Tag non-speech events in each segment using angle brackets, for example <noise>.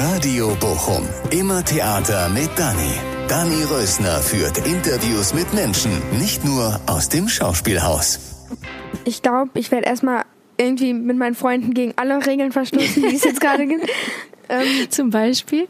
Radio Bochum. Immer Theater mit Dani. Dani Rösner führt Interviews mit Menschen, nicht nur aus dem Schauspielhaus. Ich glaube, ich werde erstmal irgendwie mit meinen Freunden gegen alle Regeln verstoßen, die es jetzt <laughs> gerade gibt. Ähm, Zum Beispiel?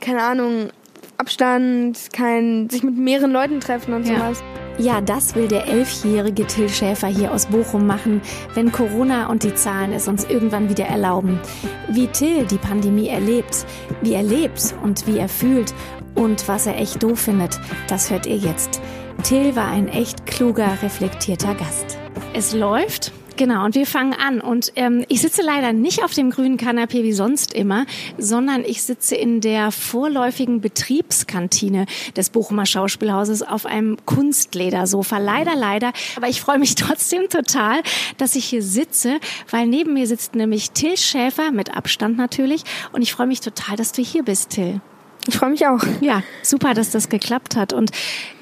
Keine Ahnung, Abstand, kein sich mit mehreren Leuten treffen und Ja. sowas. Ja, das will der elfjährige Till Schäfer hier aus Bochum machen, wenn Corona und die Zahlen es uns irgendwann wieder erlauben. Wie Till die Pandemie erlebt, wie er lebt und wie er fühlt und was er echt doof findet, das hört ihr jetzt. Till war ein echt kluger, reflektierter Gast. Es läuft. Genau, und wir fangen an. Und ähm, ich sitze leider nicht auf dem grünen Kanapee wie sonst immer, sondern ich sitze in der vorläufigen Betriebskantine des Bochumer Schauspielhauses auf einem Kunstledersofa. Leider, leider. Aber ich freue mich <laughs> trotzdem total, dass ich hier sitze, weil neben mir sitzt nämlich Till Schäfer, mit Abstand natürlich. Und ich freue mich total, dass du hier bist, Till. Ich freue mich auch. Ja, super, dass das geklappt hat. Und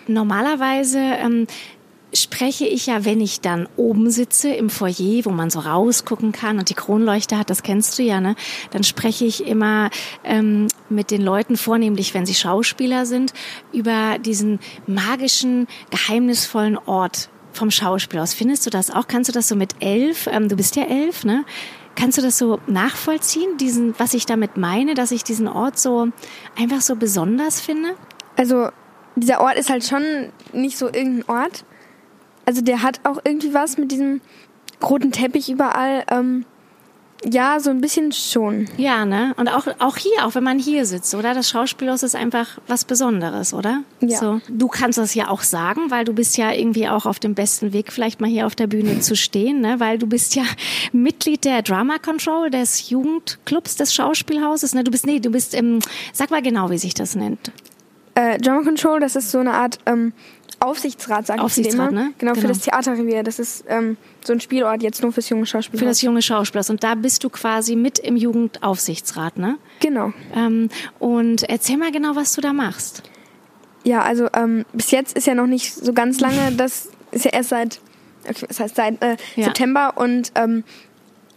normalerweise ähm, spreche ich ja, wenn ich dann oben sitze im Foyer, wo man so rausgucken kann und die Kronleuchter hat, das kennst du ja, ne? Dann spreche ich immer ähm, mit den Leuten, vornehmlich wenn sie Schauspieler sind, über diesen magischen, geheimnisvollen Ort vom Schauspielhaus. Findest du das auch? Kannst du das so mit elf? Ähm, du bist ja elf, ne? Kannst du das so nachvollziehen, diesen, was ich damit meine, dass ich diesen Ort so einfach so besonders finde? Also dieser Ort ist halt schon nicht so irgendein Ort. Also der hat auch irgendwie was mit diesem roten Teppich überall. Ähm, ja, so ein bisschen schon. Ja, ne? Und auch, auch hier, auch wenn man hier sitzt, oder? Das Schauspielhaus ist einfach was Besonderes, oder? Ja. So. Du kannst das ja auch sagen, weil du bist ja irgendwie auch auf dem besten Weg, vielleicht mal hier auf der Bühne zu stehen, ne? Weil du bist ja <laughs> Mitglied der Drama Control, des Jugendclubs des Schauspielhauses, ne? Du bist, nee, du bist, ähm, sag mal genau, wie sich das nennt. Äh, Drama Control, das ist so eine Art ähm, Aufsichtsrat, sag ich Aufsichtsrat, immer. ne? Genau, für Genau. das Theaterrevier. Das ist ähm, so ein Spielort jetzt nur fürs junge Schauspielhaus. Für das junge Schauspielhaus. Und da bist du quasi mit im Jugendaufsichtsrat, ne? Genau. Ähm, und erzähl mal genau, was du da machst. Ja, also ähm, bis jetzt ist ja noch nicht so ganz lange. <laughs> Das ist ja erst seit, okay, das heißt seit äh, Ja. September und ähm,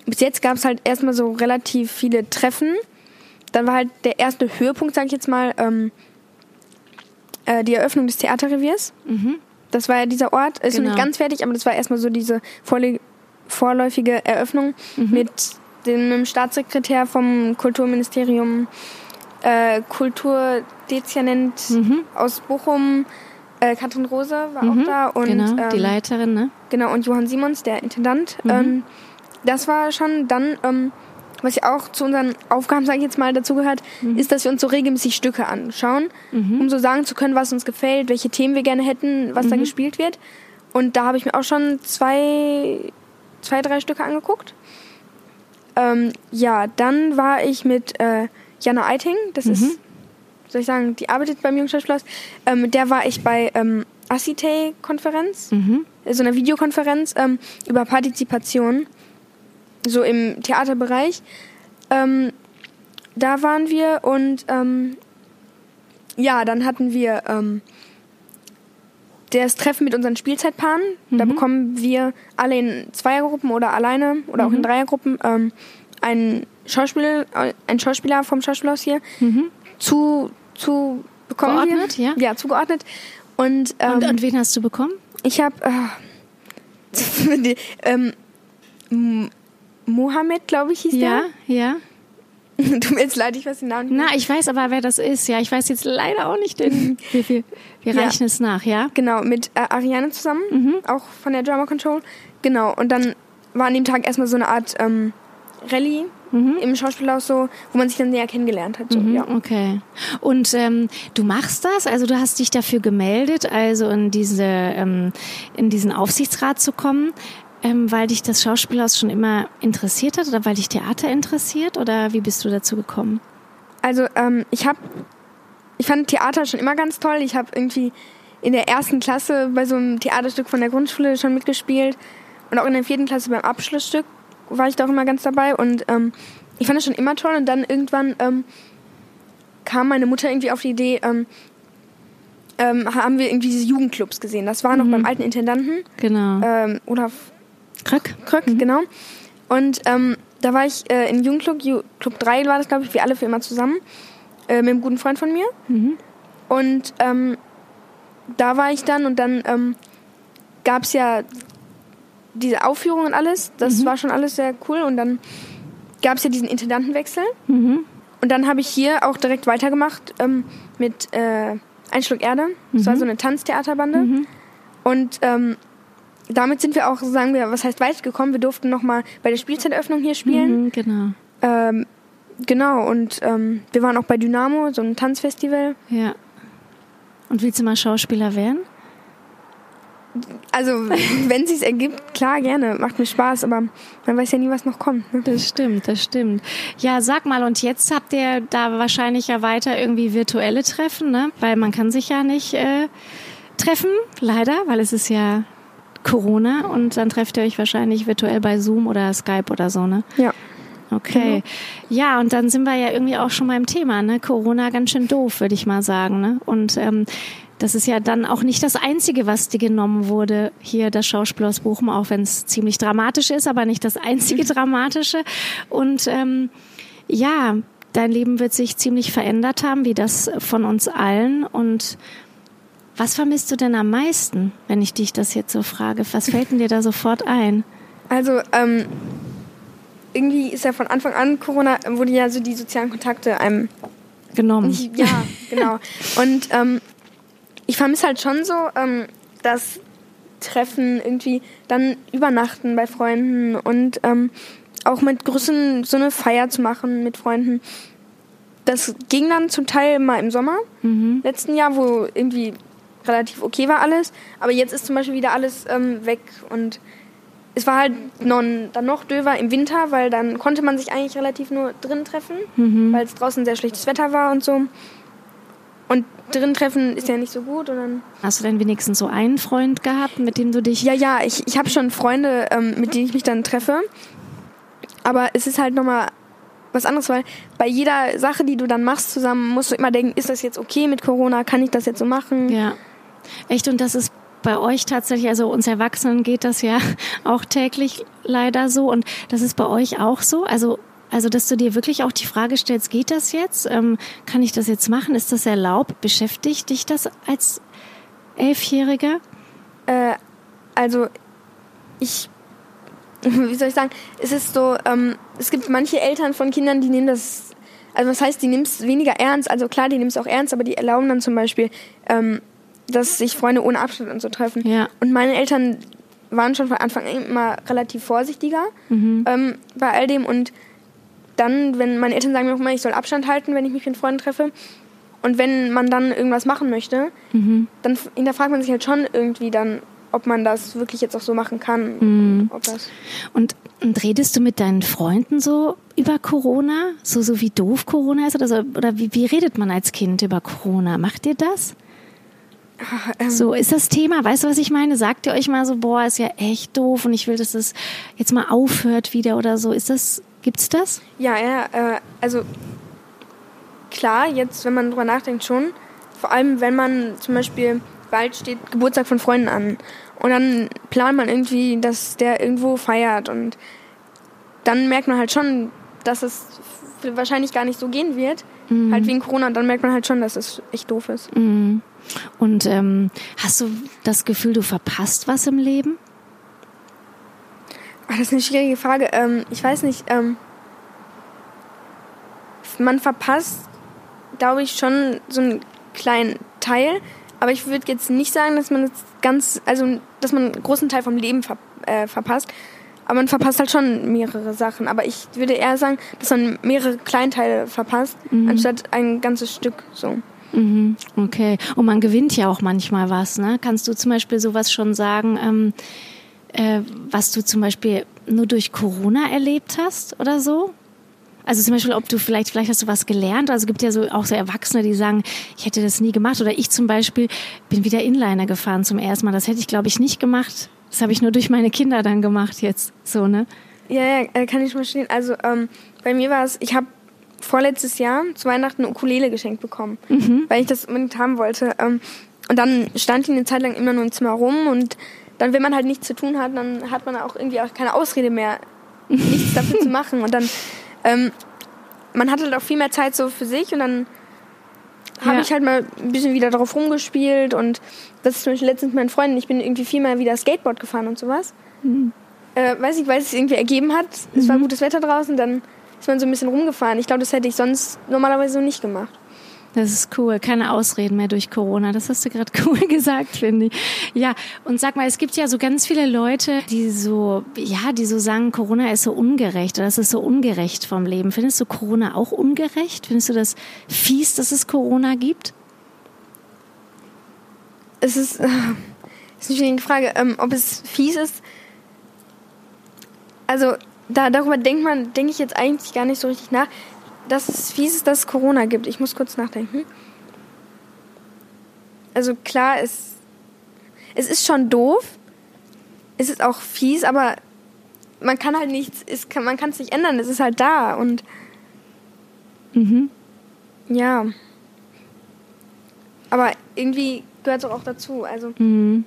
bis jetzt gab es halt erstmal so relativ viele Treffen. Dann war halt der erste Höhepunkt, sag ich jetzt mal, ähm, äh, die Eröffnung des Theaterreviers. Das war ja dieser Ort, ist noch Genau. nicht ganz fertig, aber das war erstmal so diese vorle- vorläufige Eröffnung mit dem Staatssekretär vom Kulturministerium, äh, Kulturdezernent aus Bochum, äh, Katrin Rose war auch da und genau, die ähm, Leiterin, ne? Genau, und Johann Simons, der Intendant. Ähm, das war schon dann, ähm, was ja auch zu unseren Aufgaben, sage ich jetzt mal, dazugehört, ist, dass wir uns so regelmäßig Stücke anschauen, um so sagen zu können, was uns gefällt, welche Themen wir gerne hätten, was da gespielt wird. Und da habe ich mir auch schon zwei, zwei drei Stücke angeguckt. Ähm, ja, dann war ich mit äh, Jana Eiting, das ist, soll ich sagen, die arbeitet beim Jungschauspielhaus. Ähm, mit der war ich bei ähm, Acitay-Konferenz, so einer Videokonferenz ähm, über Partizipation, so im Theaterbereich. Ähm, da waren wir und ähm, ja, dann hatten wir ähm, das Treffen mit unseren Spielzeitpaaren. Da bekommen wir alle in Zweiergruppen oder alleine oder auch in Dreiergruppen ähm, einen, Schauspiel, äh, einen Schauspieler vom Schauspielhaus hier zu, zu bekommen. Geordnet, wir. ja? Ja, zugeordnet. Und, ähm, Und, und wen hast du bekommen? ich habe äh, <laughs> ähm, Mohammed, glaube ich, hieß Ja, ja. der. <laughs> Tut mir jetzt leid, ich weiß den Namen nicht. Na, ich weiß aber, wer das ist. Ja, ich weiß jetzt leider auch nicht den. <laughs> Wir, wir, wir Ja. reichen es nach, ja? Genau, mit äh, Ariane zusammen, Mhm. auch von der Drama Control. Genau, und dann war an dem Tag erstmal so eine Art ähm, Rallye Mhm. im Schauspielhaus, so, wo man sich dann näher kennengelernt hat. So, ja. Okay. Und ähm, du machst das, also du hast dich dafür gemeldet, also in diese ähm, in diesen Aufsichtsrat zu kommen, ähm, weil dich das Schauspielhaus schon immer interessiert hat oder weil dich Theater interessiert oder wie bist du dazu gekommen? Also ähm, ich habe, ich fand Theater schon immer ganz toll. Ich habe irgendwie in der ersten Klasse bei so einem Theaterstück von der Grundschule schon mitgespielt und auch in der vierten Klasse beim Abschlussstück war ich da auch immer ganz dabei und ähm, ich fand das schon immer toll und dann irgendwann ähm, kam meine Mutter irgendwie auf die Idee, ähm, ähm, haben wir irgendwie diese Jugendclubs gesehen. Das war noch beim alten Intendanten Genau. ähm, Olaf Kröck? Kröck, genau. Und ähm, da war ich äh, im Jugendclub, Ju Club 3 war das, glaube ich, wir alle für immer zusammen, äh, mit einem guten Freund von mir. Mhm. Und ähm, da war ich dann und dann ähm, gab es ja diese Aufführung und alles. Das war schon alles sehr cool. Und dann gab es ja diesen Intendantenwechsel. Mhm. Und dann habe ich hier auch direkt weitergemacht ähm, mit äh, Ein Schluck Erde. Das war so eine Tanztheaterbande. Und ähm, damit sind wir auch, sagen wir, was heißt weit gekommen. Wir durften nochmal bei der Spielzeiteröffnung hier spielen. Mhm, genau. Ähm, genau, und ähm, wir waren auch bei Dynamo, so einem Tanzfestival. Ja. Und willst du mal Schauspieler werden? Also, <laughs> wenn es sich ergibt, klar, gerne. Macht mir Spaß, aber man weiß ja nie, was noch kommt. Ne? Das stimmt, das stimmt. Ja, sag mal, und jetzt habt ihr da wahrscheinlich ja weiter irgendwie virtuelle Treffen, ne? Weil man kann sich ja nicht äh, treffen, leider, weil es ist ja Corona und dann trefft ihr euch wahrscheinlich virtuell bei Zoom oder Skype oder so, ne? Ja. Okay. Ja, und dann sind wir ja irgendwie auch schon beim Thema, ne? Corona ganz schön doof, würde ich mal sagen, ne? Und ähm, das ist ja dann auch nicht das Einzige, was dir genommen wurde, hier das Schauspiel aus Bochum, auch wenn es ziemlich dramatisch ist, aber nicht das einzige <laughs> Dramatische. Und ähm, ja, dein Leben wird sich ziemlich verändert haben, wie das von uns allen. Und was vermisst du denn am meisten, wenn ich dich das jetzt so frage? Was fällt denn dir da sofort ein? Also, ähm, irgendwie ist ja von Anfang an Corona, wurde ja so die sozialen Kontakte einem Genommen. nicht, ja, <laughs> genau. Und ähm, ich vermisse halt schon so ähm, das Treffen, irgendwie dann übernachten bei Freunden und ähm, auch mit Grüßen so eine Feier zu machen mit Freunden. Das ging dann zum Teil mal im Sommer, letzten Jahr, wo irgendwie relativ okay war alles. Aber jetzt ist zum Beispiel wieder alles ähm, weg und es war halt noch, dann noch döver im Winter, weil dann konnte man sich eigentlich relativ nur drin treffen, weil es draußen sehr schlechtes Wetter war und so. Und drin treffen ist ja nicht so gut und dann Hast du denn wenigstens so einen Freund gehabt, mit dem du dich Ja, ja, ich, ich habe schon Freunde, ähm, mit denen ich mich dann treffe. Aber es ist halt nochmal was anderes, weil bei jeder Sache, die du dann machst zusammen, musst du immer denken, ist das jetzt okay mit Corona? Kann ich das jetzt so machen? Ja. Echt, und das ist bei euch tatsächlich, also uns Erwachsenen geht das ja <laughs> auch täglich leider so. Und das ist bei euch auch so. Also, also dass du dir wirklich auch die Frage stellst, geht das jetzt? Ähm, kann ich das jetzt machen? Ist das erlaubt? Beschäftigt dich das als Elfjähriger? Äh, also ich, <laughs> wie soll ich sagen, es ist so, ähm, es gibt manche Eltern von Kindern, die nehmen das, also was heißt, die nehmen es weniger ernst, also klar, die nehmen es auch ernst, aber die erlauben dann zum Beispiel, ähm, dass sich Freunde ohne Abstand und so treffen. Ja. Und meine Eltern waren schon von Anfang an immer relativ vorsichtiger ähm, bei all dem und dann, wenn meine Eltern sagen mir auch immer, ich soll Abstand halten, wenn ich mich mit Freunden treffe. Und wenn man dann irgendwas machen möchte, dann f- hinterfragt man sich halt schon irgendwie dann, ob man das wirklich jetzt auch so machen kann. Das Und, und redest du mit deinen Freunden so über Corona? So, so wie doof Corona ist? Oder, so, oder wie, wie redet man als Kind über Corona? Macht ihr das? So, ist das Thema, weißt du, was ich meine? Sagt ihr euch mal so, boah, ist ja echt doof und ich will, dass das jetzt mal aufhört wieder oder so. Ist das, gibt's das? Ja, ja, äh, also klar, jetzt, wenn man drüber nachdenkt, schon. Vor allem, wenn man zum Beispiel, bald steht Geburtstag von Freunden an. Und dann plant man irgendwie, dass der irgendwo feiert. Und dann merkt man halt schon, dass es wahrscheinlich gar nicht so gehen wird. Halt wegen Corona. Und dann merkt man halt schon, dass es echt doof ist. Und ähm, hast du das Gefühl, du verpasst was im Leben? Ah, das ist eine schwierige Frage. Ähm, ich weiß nicht. Ähm, man verpasst, glaube ich, schon so einen kleinen Teil. Aber ich würde jetzt nicht sagen, dass man jetzt ganz, also dass man einen großen Teil vom Leben ver äh, verpasst. Aber man verpasst halt schon mehrere Sachen. Aber ich würde eher sagen, dass man mehrere Kleinteile verpasst, anstatt ein ganzes Stück so. Mhm, okay. Und man gewinnt ja auch manchmal was, ne? Kannst du zum Beispiel sowas schon sagen, ähm, äh, was du zum Beispiel nur durch Corona erlebt hast oder so? Also zum Beispiel, ob du vielleicht, vielleicht hast du was gelernt. Also es gibt ja so auch so Erwachsene, die sagen, ich hätte das nie gemacht. Oder ich zum Beispiel bin wieder Inliner gefahren zum ersten Mal. Das hätte ich, glaube ich, nicht gemacht. Das habe ich nur durch meine Kinder dann gemacht jetzt. So, ne? Ja, ja, äh, kann ich verstehen. Also ähm, bei mir war es, ich habe vorletztes Jahr zu Weihnachten eine Ukulele geschenkt bekommen, weil ich das unbedingt haben wollte. Ähm, und dann stand die eine Zeit lang immer nur im Zimmer rum und dann, wenn man halt nichts zu tun hat, dann hat man auch irgendwie auch keine Ausrede mehr, nichts dafür zu <laughs> machen. Und dann, ähm, man hat halt auch viel mehr Zeit so für sich und dann habe Ja. ich halt mal ein bisschen wieder drauf rumgespielt und das ist zum Beispiel letztens mit meinen Freunden, ich bin irgendwie viel mal wieder Skateboard gefahren und sowas. Äh, weiß ich, weil es sich irgendwie ergeben hat. Es war gutes Wetter draußen, dann ist man so ein bisschen rumgefahren. Ich glaube, das hätte ich sonst normalerweise so nicht gemacht. Das ist cool. Keine Ausreden mehr durch Corona. Das hast du gerade <laughs> cool gesagt, finde ich. Ja, und sag mal, es gibt ja so ganz viele Leute, die so, ja, die so sagen, Corona ist so ungerecht oder das ist so ungerecht vom Leben. Findest du Corona auch ungerecht? Findest du das fies, dass es Corona gibt? Es ist, äh, ist eine schwierige Frage, ähm, ob es fies ist. Also da, darüber denkt man, denke ich jetzt eigentlich gar nicht so richtig nach, dass es fies ist, dass es Corona gibt. Ich muss kurz nachdenken. Also klar, es, es ist schon doof. Es ist auch fies, aber man kann halt nichts, es kann, man kann es nicht ändern. Es ist halt da und Mhm. ja. Aber irgendwie gehört es auch dazu. Also Mhm.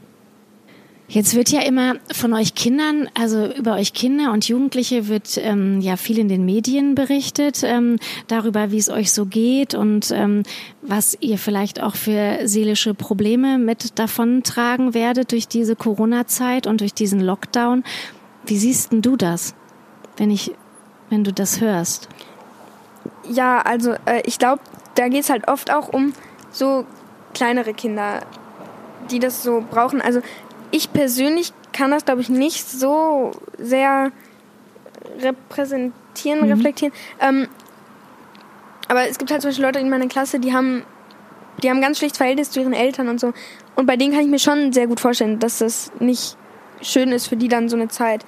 Jetzt wird ja immer von euch Kindern, also über euch Kinder und Jugendliche wird ähm, ja viel in den Medien berichtet ähm, darüber, wie es euch so geht und ähm, was ihr vielleicht auch für seelische Probleme mit davontragen werdet durch diese Corona-Zeit und durch diesen Lockdown. Wie siehst denn du das, wenn ich, wenn du das hörst? Ja, also äh, ich glaube, da geht es halt oft auch um so kleinere Kinder, die das so brauchen. Also ich persönlich kann das, glaube ich, nicht so sehr repräsentieren, reflektieren. Ähm, aber es gibt halt zum Beispiel Leute in meiner Klasse, die haben, die haben ganz schlechtes Verhältnis zu ihren Eltern und so. Und bei denen kann ich mir schon sehr gut vorstellen, dass das nicht schön ist für die dann so eine Zeit.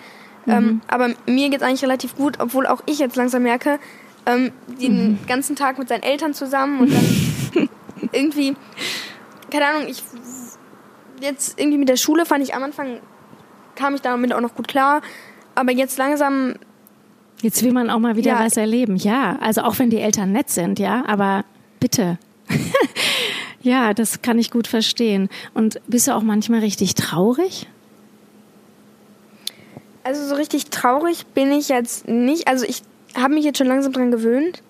Ähm, aber mir geht es eigentlich relativ gut, obwohl auch ich jetzt langsam merke, ähm, den ganzen Tag mit seinen Eltern zusammen und dann <laughs> irgendwie, keine Ahnung, ich jetzt irgendwie mit der Schule fand ich am Anfang, kam ich damit auch noch gut klar, aber jetzt langsam, Jetzt will man auch mal wieder Ja. was erleben, ja. Also auch wenn die Eltern nett sind, ja, aber bitte. <laughs> ja, das kann ich gut verstehen. Und bist du auch manchmal richtig traurig? also so richtig traurig bin ich jetzt nicht, also ich habe mich jetzt schon langsam dran gewöhnt,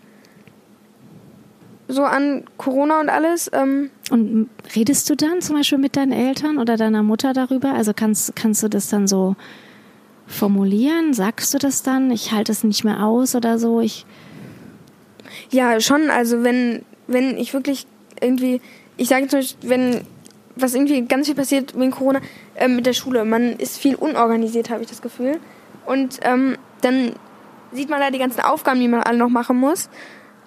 so an Corona und alles. Ähm, Und redest du dann zum Beispiel mit deinen Eltern oder deiner Mutter darüber? Also kannst, kannst du das dann so formulieren? Sagst du das dann? Ich halte es nicht mehr aus oder so? Ich, Ja, schon. Also wenn, wenn ich wirklich irgendwie, ich sage zum Beispiel, wenn was irgendwie ganz viel passiert wegen Corona äh, mit der Schule, man ist viel unorganisiert, habe ich das Gefühl. Und ähm, dann sieht man da die ganzen Aufgaben, die man alle noch machen muss.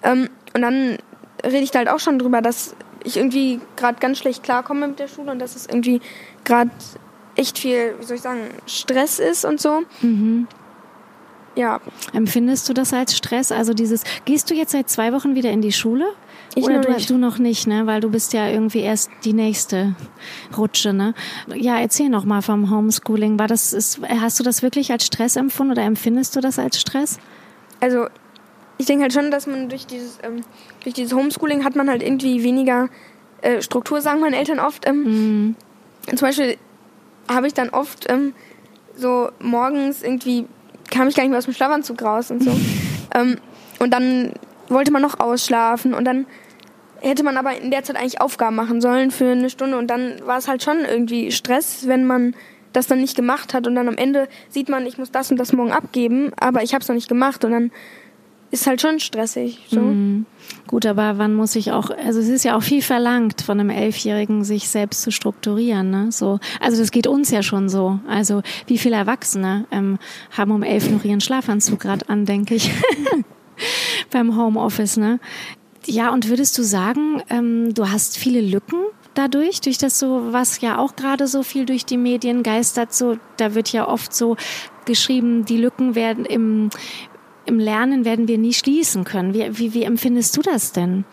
Ähm, und dann rede ich da halt auch schon drüber, dass ich irgendwie gerade ganz schlecht klarkomme mit der Schule und dass es irgendwie gerade echt viel, wie soll ich sagen, Stress ist und so. Ja, empfindest du das als Stress? Also dieses, gehst du jetzt seit zwei Wochen wieder in die Schule? Ich Oder noch du, du noch nicht, ne? Weil du bist ja irgendwie erst die nächste Rutsche, ne? Ja, erzähl noch mal vom Homeschooling. War das, ist, hast du das wirklich als Stress empfunden oder empfindest du das als Stress? also ich denke halt schon, dass man durch dieses, ähm, durch dieses Homeschooling hat man halt irgendwie weniger äh, Struktur, sagen meine Eltern oft. Ähm, Zum Beispiel habe ich dann oft ähm, so morgens irgendwie, kam ich gar nicht mehr aus dem Schlafanzug raus und so. <laughs> ähm, und dann wollte man noch ausschlafen und dann hätte man aber in der Zeit eigentlich Aufgaben machen sollen für eine Stunde und dann war es halt schon irgendwie Stress, wenn man das dann nicht gemacht hat und dann am Ende sieht man, ich muss das und das morgen abgeben, aber ich habe es noch nicht gemacht und dann ist halt schon stressig. So. Gut, aber wann muss ich auch, also es ist ja auch viel verlangt von einem Elfjährigen, sich selbst zu strukturieren, ne? So, also das geht uns ja schon so. Also wie viele Erwachsene ähm, haben um elf noch ihren Schlafanzug gerade an, denke ich, <laughs> beim Homeoffice, ne? Ja, und würdest du sagen, ähm, du hast viele Lücken dadurch, durch das so, was ja auch gerade so viel durch die Medien geistert, so, da wird ja oft so geschrieben, die Lücken werden im, im Lernen werden wir nie schließen können. Wie, wie, wie empfindest du das denn?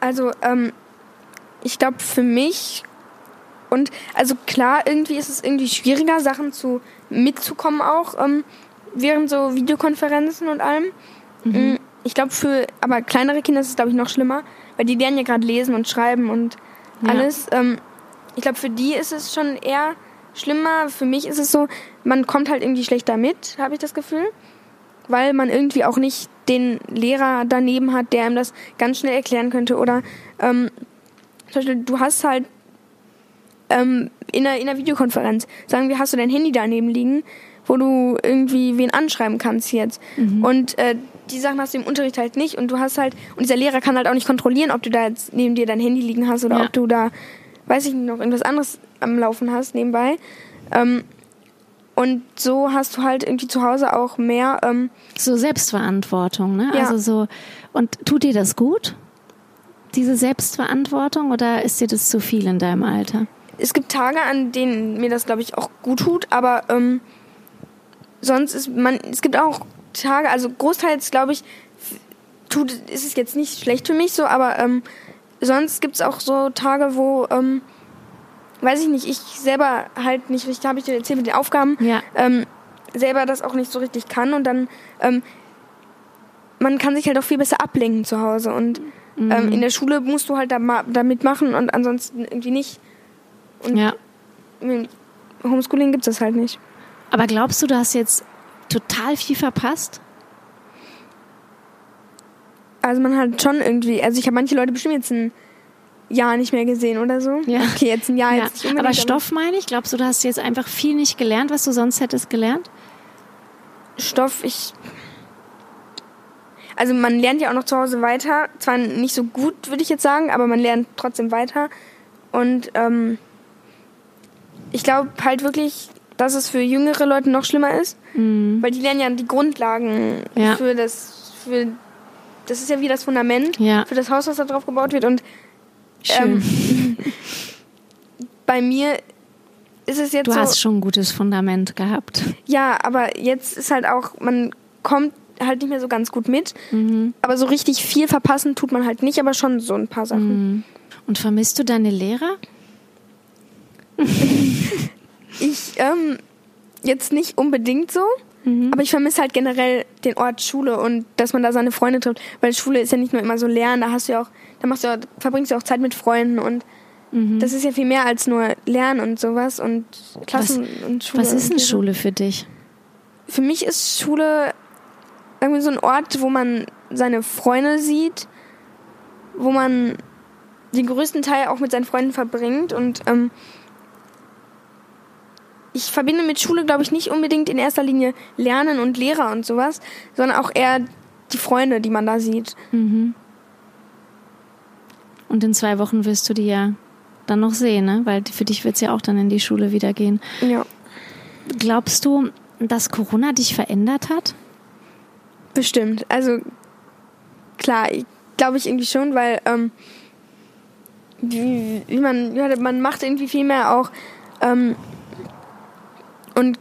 Also, ähm, ich glaube für mich und also klar, irgendwie ist es irgendwie schwieriger, Sachen zu mitzukommen auch ähm, während so Videokonferenzen und allem. Mm, Ich glaube für aber kleinere Kinder ist es glaube ich noch schlimmer, weil die lernen ja gerade lesen und schreiben und Ja. alles. Ähm, ich glaube für die ist es schon eher schlimmer. Für mich ist es so, man kommt halt irgendwie schlechter mit, habe ich das Gefühl. Weil man irgendwie auch nicht den Lehrer daneben hat, der ihm das ganz schnell erklären könnte. Oder ähm, zum Beispiel, du hast halt ähm, in, einer, in einer Videokonferenz, sagen wir, hast du dein Handy daneben liegen, wo du irgendwie wen anschreiben kannst jetzt. Mhm. Und äh, die Sachen hast du im Unterricht halt nicht und du hast halt, und dieser Lehrer kann halt auch nicht kontrollieren, ob du da jetzt neben dir dein Handy liegen hast oder ja. ob du da, weiß ich nicht, noch irgendwas anderes am Laufen hast nebenbei. Ähm, und so hast du halt irgendwie zu Hause auch mehr. Ähm, so Selbstverantwortung, ne? Ja. Also so. Und tut dir das gut? Diese Selbstverantwortung oder ist dir das zu viel in deinem Alter? Es gibt Tage, an denen mir das, glaube ich, auch gut tut, aber ähm, sonst ist man, es gibt auch Tage, also großteils, glaube ich, tut, ist es jetzt nicht schlecht für mich so, aber ähm, sonst gibt es auch so Tage, wo ähm, weiß ich nicht, ich selber halt nicht richtig, habe ich dir erzählt mit den Aufgaben, ja. ähm, selber das auch nicht so richtig kann und dann, ähm, man kann sich halt auch viel besser ablenken zu Hause und mhm. ähm, in der Schule musst du halt da, da mitmachen und ansonsten irgendwie nicht. Und ja. im Homeschooling gibt es das halt nicht. Aber glaubst du, du hast jetzt total viel verpasst? Also man hat schon irgendwie, also ich habe manche Leute bestimmt jetzt ein Jahr nicht mehr gesehen oder so. Ja. Okay, jetzt ein Jahr ja. jetzt Aber Stoff meine ich, glaubst du, du hast jetzt einfach viel nicht gelernt, was du sonst hättest gelernt? Stoff, ich. Also man lernt ja auch noch zu Hause weiter. Zwar nicht so gut, würde ich jetzt sagen, aber man lernt trotzdem weiter. Und ähm, ich glaube halt wirklich, dass es für jüngere Leute noch schlimmer ist. Mhm. Weil die lernen ja die Grundlagen ja. für das, für das ist ja wie das Fundament ja. für das Haus, was da drauf gebaut wird. Und Schön. Ähm, bei mir ist es jetzt du so. Hast schon ein gutes Fundament gehabt. Ja, aber jetzt ist halt auch, man kommt halt nicht mehr so ganz gut mit. Mhm. Aber so richtig viel verpassen tut man halt nicht, aber schon so ein paar Sachen. Mhm. Und vermisst du deine Lehrer? <laughs> ich, ähm, jetzt nicht unbedingt so. Mhm. Aber ich vermisse halt generell den Ort Schule und dass man da seine Freunde trifft. Weil Schule ist ja nicht nur immer so lernen, da hast du ja auch, da machst du ja, verbringst du auch Zeit mit Freunden und mhm. das ist ja viel mehr als nur Lernen und sowas und Klassen was, und Schule. Was ist denn Schule für dich? Für mich ist Schule irgendwie so ein Ort, wo man seine Freunde sieht, wo man den größten Teil auch mit seinen Freunden verbringt und ähm, ich verbinde mit Schule, glaube ich, nicht unbedingt in erster Linie Lernen und Lehrer und sowas, sondern auch eher die Freunde, die man da sieht. Mhm. Und in zwei Wochen wirst du die ja dann noch sehen, ne? Weil für dich wird es ja auch dann in die Schule wieder gehen. Ja. Glaubst du, dass Corona dich verändert hat? Bestimmt. Also klar, glaube ich irgendwie schon, weil ähm, wie, wie man, ja, man macht irgendwie viel mehr auch ähm, und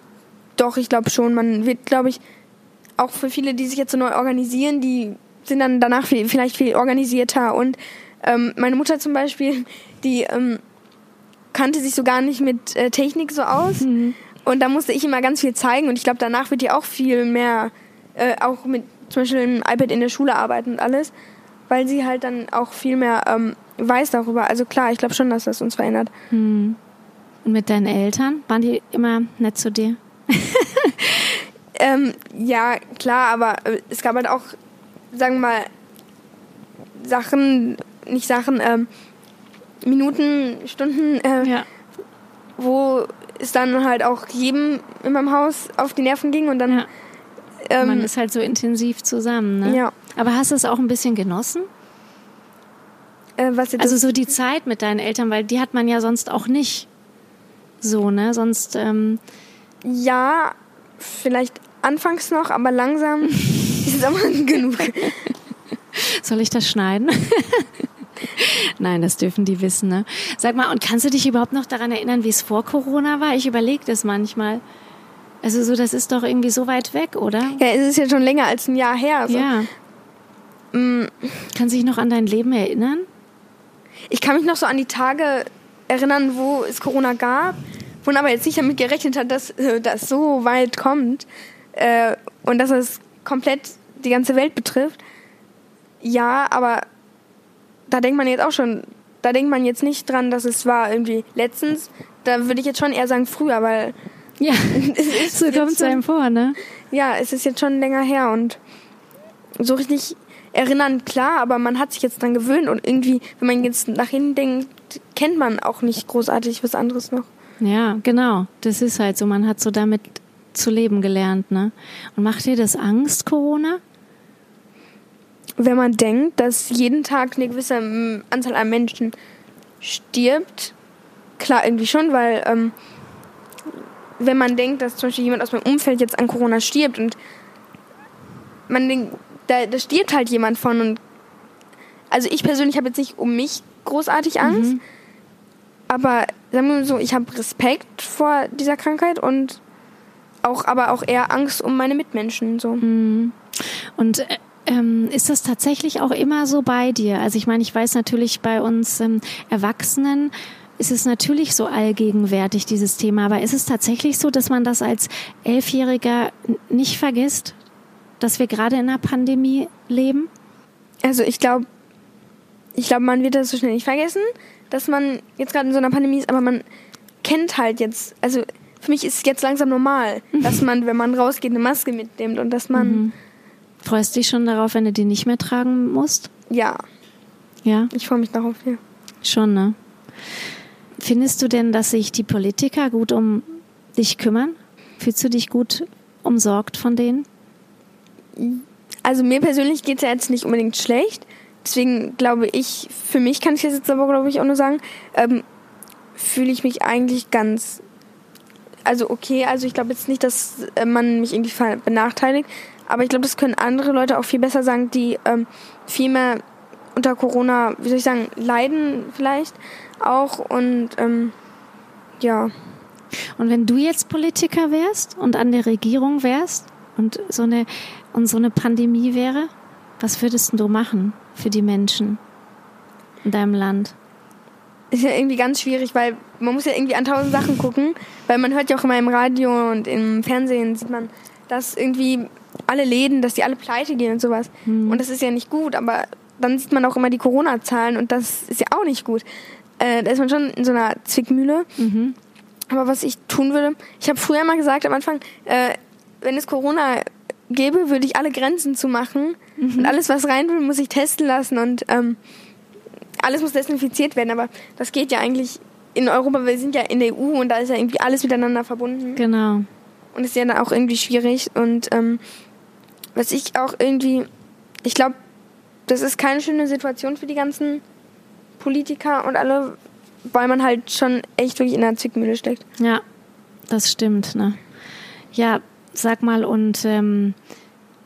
doch, ich glaube schon, man wird, glaube ich, auch für viele, die sich jetzt so neu organisieren, die sind dann danach viel, vielleicht viel organisierter. Und ähm, meine Mutter zum Beispiel, die ähm, kannte sich so gar nicht mit äh, Technik so aus. Mhm. Und da musste ich immer ganz viel zeigen. Und ich glaube, danach wird die auch viel mehr, äh, auch mit zum Beispiel dem iPad in der Schule arbeiten und alles, weil sie halt dann auch viel mehr ähm, weiß darüber. Also klar, ich glaube schon, dass das uns verändert. Mhm. Und mit deinen Eltern? Waren die immer nett zu dir? <laughs> ähm, ja, klar, aber äh, es gab halt auch, sagen wir mal, Sachen, nicht Sachen, ähm, Minuten, Stunden, äh, ja. wo es dann halt auch jedem in meinem Haus auf die Nerven ging und dann. Ja. Ähm, Man ist halt so intensiv zusammen, ne? Ja. Aber hast du es auch ein bisschen genossen? Äh, also so die Zeit mit deinen Eltern, weil die hat man ja sonst auch nicht so, ne? Sonst. Ähm ja, vielleicht anfangs noch, aber langsam <laughs> ist es mal genug. Soll ich das schneiden? <laughs> Nein, das dürfen die wissen, ne? Sag mal, und kannst du dich überhaupt noch daran erinnern, wie es vor Corona war? Ich überlege das manchmal. Also so, das ist doch irgendwie so weit weg, oder? Ja, es ist ja schon länger als ein Jahr her. Also. Ja. Mm. Kannst du dich noch an dein Leben erinnern? Ich kann mich noch so an die Tage erinnern, wo es Corona gab, wo man aber jetzt nicht damit gerechnet hat, dass äh, das so weit kommt äh, und dass es komplett die ganze Welt betrifft. Ja, aber da denkt man jetzt auch schon, da denkt man jetzt nicht dran, dass es war irgendwie letztens. Da würde ich jetzt schon eher sagen früher, weil Ja, <laughs> so kommt es einem vor, ne? Ja, es ist jetzt schon länger her und so richtig erinnern, klar, aber man hat sich jetzt dran gewöhnt und irgendwie, wenn man jetzt nach hinten denkt, kennt man auch nicht großartig was anderes noch. Ja, genau. Das ist halt so. Man hat so damit zu leben gelernt, ne? Und macht dir das Angst, Corona? Wenn man denkt, dass jeden Tag eine gewisse Anzahl an Menschen stirbt, klar, irgendwie schon, weil ähm, wenn man denkt, dass zum Beispiel jemand aus meinem Umfeld jetzt an Corona stirbt und man denkt, da, da stirbt halt jemand von und also ich persönlich habe jetzt nicht um mich großartig Angst, mhm. aber sagen wir mal so, ich habe Respekt vor dieser Krankheit und auch aber auch eher Angst um meine Mitmenschen so. Mhm. Und äh, ähm, ist das tatsächlich auch immer so bei dir? Also ich meine, ich weiß natürlich bei uns ähm, Erwachsenen ist es natürlich so allgegenwärtig, dieses Thema. Aber ist es tatsächlich so, dass man das als Elfjähriger nicht vergisst, dass wir gerade in einer Pandemie leben? Also ich glaube, ich glaube, man wird das so schnell nicht vergessen, dass man jetzt gerade in so einer Pandemie ist, aber man kennt halt jetzt, also für mich ist es jetzt langsam normal, <laughs> dass man, wenn man rausgeht, eine Maske mitnimmt und dass man. Mhm. Freust du dich schon darauf, wenn du die nicht mehr tragen musst? Ja. Ja? Ich freue mich darauf, ja. Schon, ne? Findest du denn, dass sich die Politiker gut um dich kümmern? Fühlst du dich gut umsorgt von denen? Also mir persönlich geht es ja jetzt nicht unbedingt schlecht. Deswegen glaube ich, für mich kann ich das jetzt aber, glaube ich, auch nur sagen, ähm, fühle ich mich eigentlich ganz, also okay. Also ich glaube jetzt nicht, dass äh, man mich irgendwie benachteiligt. Aber ich glaube, das können andere Leute auch viel besser sagen, die ähm, viel mehr unter Corona, wie soll ich sagen, leiden vielleicht auch und ähm, ja. Und wenn du jetzt Politiker wärst und an der Regierung wärst und so eine und so eine Pandemie wäre, was würdest du machen für die Menschen in deinem Land? Ist ja irgendwie ganz schwierig, weil man muss ja irgendwie an tausend Sachen gucken, weil man hört ja auch immer im Radio und im Fernsehen sieht man, dass irgendwie alle Läden, dass die alle pleite gehen und sowas. Hm. Und das ist ja nicht gut, aber dann sieht man auch immer die Corona-Zahlen und das ist ja auch nicht gut. Äh, da ist man schon in so einer Zwickmühle. Mhm. Aber was ich tun würde, ich habe früher mal gesagt am Anfang, äh, wenn es Corona gäbe, würde ich alle Grenzen zumachen mhm. und alles, was rein will, muss ich testen lassen und ähm, alles muss desinfiziert werden. Aber das geht ja eigentlich in Europa, wir sind ja in der EU und da ist ja irgendwie alles miteinander verbunden. Genau. Und ist ja dann auch irgendwie schwierig. Und ähm, was ich auch irgendwie, ich glaube, das ist keine schöne Situation für die ganzen Politiker und alle, weil man halt schon echt wirklich in der Zwickmühle steckt. Ja, das stimmt. Ne? Ja, sag mal, und ähm,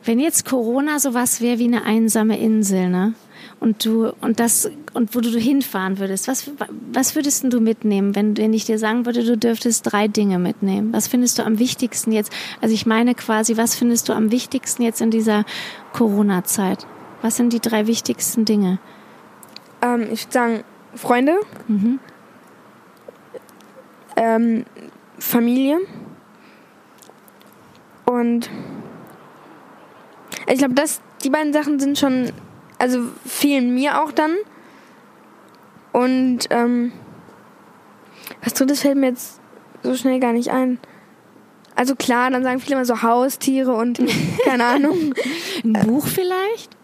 wenn jetzt Corona sowas wäre wie eine einsame Insel, ne? Und du und das und wo du hinfahren würdest, was was würdest du mitnehmen, wenn, wenn ich dir sagen würde, du dürftest drei Dinge mitnehmen? Was findest du am wichtigsten jetzt? Also ich meine quasi, was findest du am wichtigsten jetzt in dieser Corona-Zeit? Was sind die drei wichtigsten Dinge? Ähm, ich würde sagen, Freunde, mhm. ähm, Familie und ich glaube, dass die beiden Sachen sind schon, also fehlen mir auch dann. Und ähm, was drittes fällt mir jetzt so schnell gar nicht ein. Also klar, dann sagen viele immer so Haustiere und <laughs> keine Ahnung. Ein Buch vielleicht?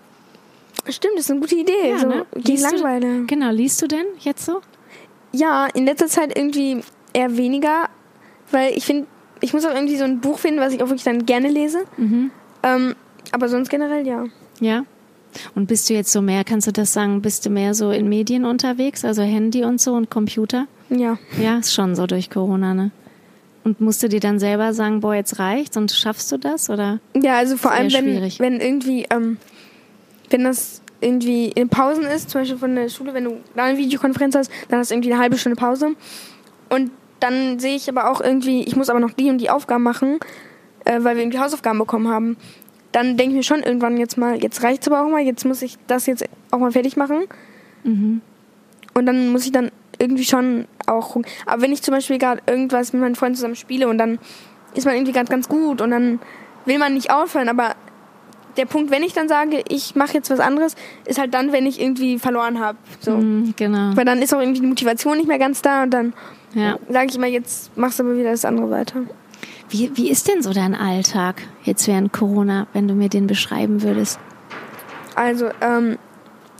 Stimmt, das ist eine gute Idee. Ja, so ne? gegen Langeweile. Du, genau, liest du denn jetzt so? Ja, in letzter Zeit irgendwie eher weniger, weil ich finde, ich muss auch irgendwie so ein Buch finden, was ich auch wirklich dann gerne lese. Mhm. Ähm, aber sonst generell ja. Ja. Und bist du jetzt so mehr, kannst du das sagen, bist du mehr so in Medien unterwegs, also Handy und so und Computer? Ja. Ja, ist schon so durch Corona, ne? Und musst du dir dann selber sagen, boah, jetzt reicht's und schaffst du das oder? Ja, also vor allem, wenn, wenn irgendwie, ähm, wenn das irgendwie in Pausen ist, zum Beispiel von der Schule, wenn du da eine Videokonferenz hast, dann hast du irgendwie eine halbe Stunde Pause. Und dann sehe ich aber auch irgendwie, ich muss aber noch die und die Aufgaben machen, äh, weil wir irgendwie Hausaufgaben bekommen haben. Dann denke ich mir schon irgendwann jetzt mal, jetzt reicht es aber auch mal, jetzt muss ich das jetzt auch mal fertig machen. Mhm. Und dann muss ich dann irgendwie schon auch. Aber wenn ich zum Beispiel gerade irgendwas mit meinen Freunden zusammen spiele und dann ist man irgendwie ganz, ganz gut und dann will man nicht aufhören, aber der Punkt, wenn ich dann sage, ich mache jetzt was anderes, ist halt dann, wenn ich irgendwie verloren habe. So. Mm, genau. Weil dann ist auch irgendwie die Motivation nicht mehr ganz da und dann ja. sage ich immer, jetzt machst du aber wieder das andere weiter. Wie, wie ist denn so dein Alltag jetzt während Corona, wenn du mir den beschreiben würdest? Also, ähm,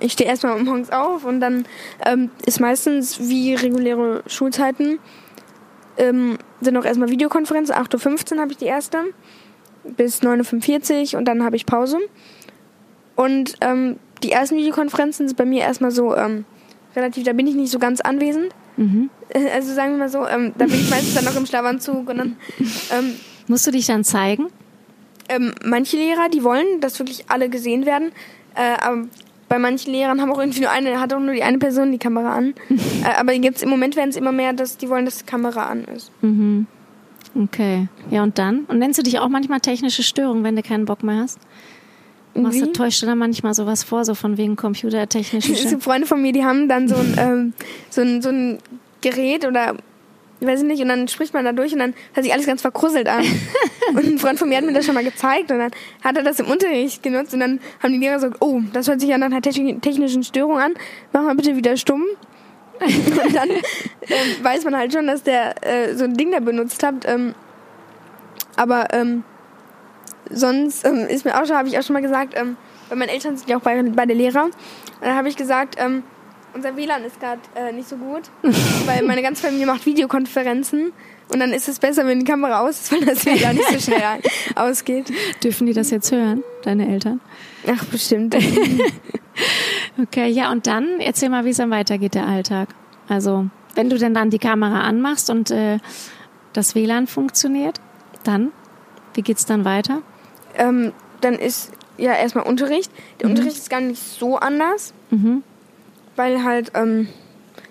ich stehe erstmal <laughs> morgens auf und dann ähm, ist meistens wie reguläre Schulzeiten. Ähm, sind auch erstmal Videokonferenzen. 8.15 Uhr habe ich die erste. Bis 9.45 Uhr und dann habe ich Pause. Und ähm, die ersten Videokonferenzen sind bei mir erstmal so ähm, relativ, da bin ich nicht so ganz anwesend. Mhm. Also sagen wir mal so, ähm, da bin ich meistens dann noch im Schlafanzug und dann. Ähm, Musst du dich dann zeigen? Ähm, manche Lehrer, die wollen, dass wirklich alle gesehen werden. Äh, aber bei manchen Lehrern haben auch irgendwie nur eine, hat auch nur die eine Person die Kamera an. <laughs> äh, aber jetzt im Moment werden es immer mehr, dass die wollen, dass die Kamera an ist. Mhm. Okay. Ja, und dann? Und nennst du dich auch manchmal technische Störung, wenn du keinen Bock mehr hast? Du, täuscht du da manchmal sowas vor, so von wegen computertechnischen <laughs> Störungen? Freunde von mir, die haben dann so ein, <laughs> ähm, so ein, so ein Gerät oder weiß ich nicht, und dann spricht man da durch und dann hört sich alles ganz verkrusselt an. <laughs> und ein Freund von mir hat mir das schon mal gezeigt und dann hat er das im Unterricht genutzt und dann haben die Lehrer gesagt, oh, das hört sich ja nach einer technischen Störung an, mach mal bitte wieder stumm. und dann äh, weiß man halt schon, dass der äh, so ein Ding da benutzt hat. Ähm, aber ähm, sonst ähm, ist mir auch schon, habe ich auch schon mal gesagt, ähm, weil meine Eltern sind ja auch bei, bei der Lehrer. Und dann habe ich gesagt, ähm, unser WLAN ist gerade äh, nicht so gut, <laughs> weil meine ganze Familie macht Videokonferenzen und dann ist es besser, wenn die Kamera aus ist, weil das WLAN nicht so schnell <laughs> ausgeht. Dürfen die das jetzt hören, deine Eltern? Ach, bestimmt. <laughs> okay, ja, und dann erzähl mal, wie es dann weitergeht, der Alltag. Also, wenn du denn dann die Kamera anmachst und äh, das WLAN funktioniert, dann, wie geht's dann weiter? Ähm, dann ist ja erstmal Unterricht. Der mhm. Unterricht ist gar nicht so anders. Mhm weil halt, ähm,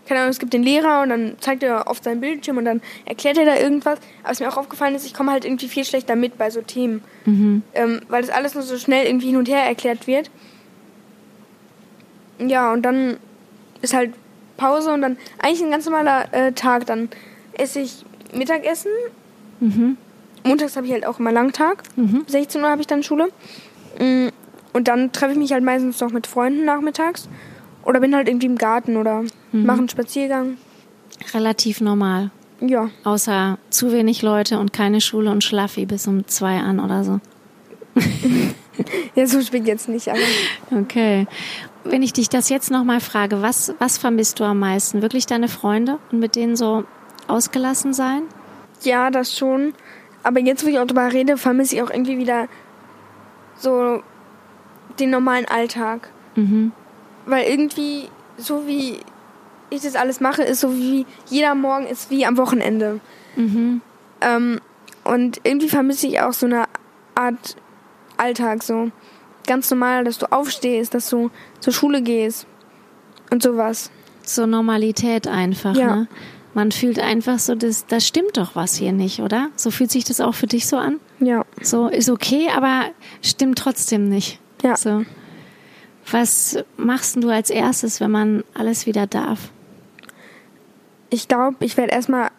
keine Ahnung, es gibt den Lehrer und dann zeigt er auf seinem Bildschirm und dann erklärt er da irgendwas. Aber was mir auch aufgefallen ist, ich komme halt irgendwie viel schlechter mit bei so Themen, mhm. ähm, weil das alles nur so schnell irgendwie hin und her erklärt wird. Ja, und dann ist halt Pause und dann eigentlich ein ganz normaler äh, Tag. Dann esse ich Mittagessen. Mhm. Montags habe ich halt auch immer Langtag. Mhm. 16 Uhr habe ich dann Schule. Mm, und dann treffe ich mich halt meistens noch mit Freunden nachmittags. Oder bin halt irgendwie im Garten oder mhm. mache einen Spaziergang. Relativ normal. Ja. Außer zu wenig Leute und keine Schule und Schlaffi bis um zwei an oder so. <laughs> ja, so spät jetzt nicht, aber. Okay. Wenn ich dich das jetzt nochmal frage, was, was vermisst du am meisten? Wirklich deine Freunde und mit denen so ausgelassen sein? Ja, das schon. Aber jetzt, wo ich auch darüber rede, vermisse ich auch irgendwie wieder so den normalen Alltag. Mhm weil irgendwie so wie ich das alles mache, ist so wie jeder Morgen ist wie am Wochenende. Mhm. Ähm, und irgendwie vermisse ich auch so eine Art Alltag, so ganz normal, dass du aufstehst, dass du zur Schule gehst und sowas. So Normalität einfach, ja. ne? Man fühlt einfach so, das, das stimmt doch was hier nicht, oder? So fühlt sich das auch für dich so an? Ja. So ist okay, aber stimmt trotzdem nicht. Ja. So. Was machst du als erstes, wenn man alles wieder darf? Ich glaube, ich werde erstmal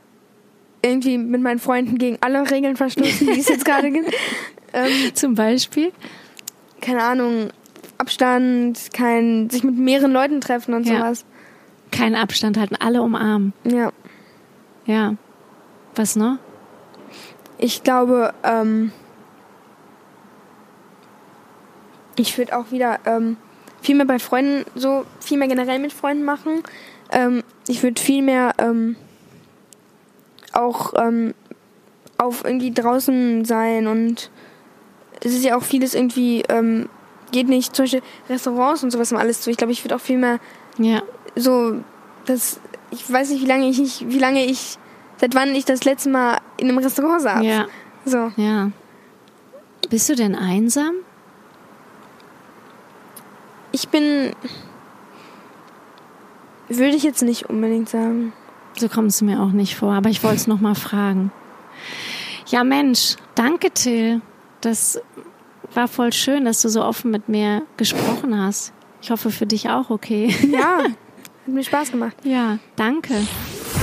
irgendwie mit meinen Freunden gegen alle Regeln verstoßen, die es jetzt <laughs> gerade gibt. Ähm, Zum Beispiel? Keine Ahnung, Abstand, kein sich mit mehreren Leuten treffen und ja. sowas. Kein Abstand halten, alle umarmen. Ja. Ja. Was noch? Ich glaube, ähm, ich würde auch wieder ähm, viel mehr bei Freunden, so viel mehr generell mit Freunden machen. Ähm, ich würde viel mehr ähm, auch ähm, auf irgendwie draußen sein und es ist ja auch vieles irgendwie, ähm, geht nicht, zum Beispiel Restaurants und sowas mal alles zu. Ich glaube, ich würde auch viel mehr ja. so, das, ich weiß nicht, wie lange ich, wie lange ich, seit wann ich das letzte Mal in einem Restaurant saß. Ja. So. Ja. Bist du denn einsam? Ich bin. Würde ich jetzt nicht unbedingt sagen. So kommt es mir auch nicht vor, aber ich wollte es nochmal fragen. Ja, Mensch, danke, Till. Das war voll schön, dass du so offen mit mir gesprochen hast. Ich hoffe für dich auch okay. Ja, <laughs> hat mir Spaß gemacht. Ja, danke.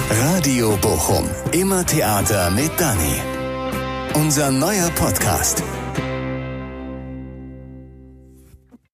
Radio Bochum. Immer Theater mit Dani. Unser neuer Podcast.